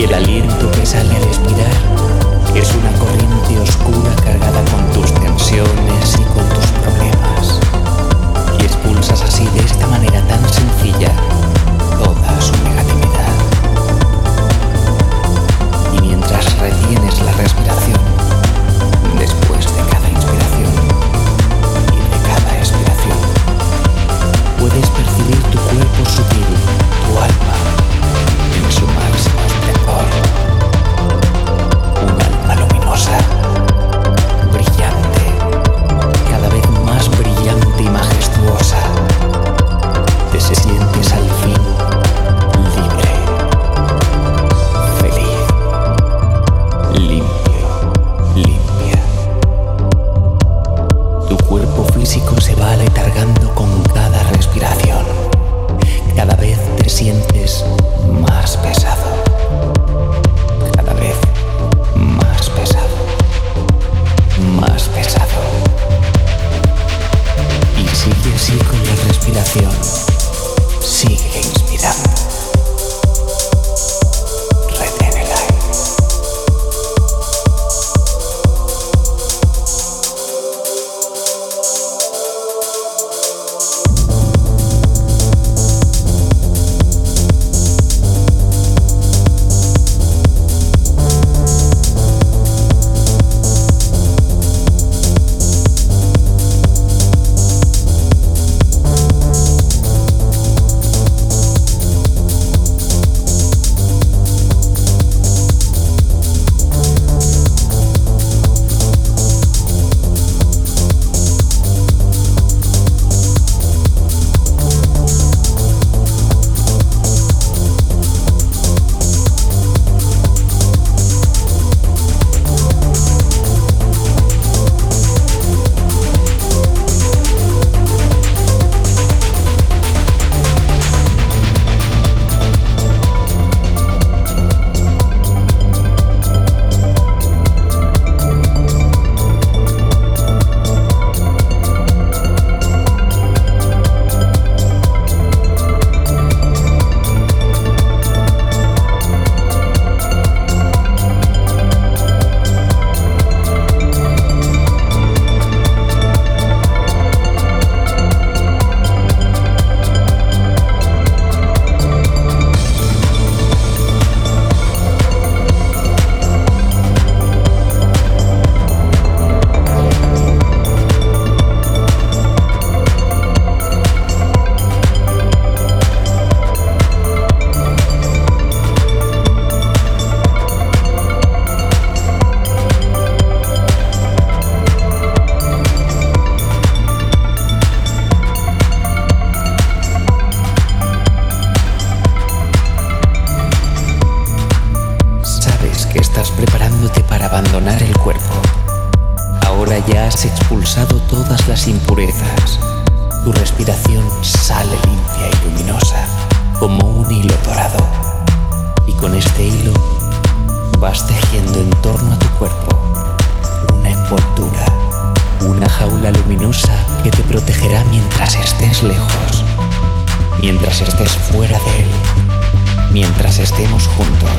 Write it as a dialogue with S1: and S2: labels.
S1: Y el aliento que sale al expirar es una corriente oscura cargada con tus tensiones y con tus has expulsado todas las impurezas. Tu respiración sale limpia y luminosa, como un hilo dorado. Y con este hilo vas tejiendo en torno a tu cuerpo una envoltura, una jaula luminosa que te protegerá mientras estés lejos, mientras estés fuera de él, mientras estemos juntos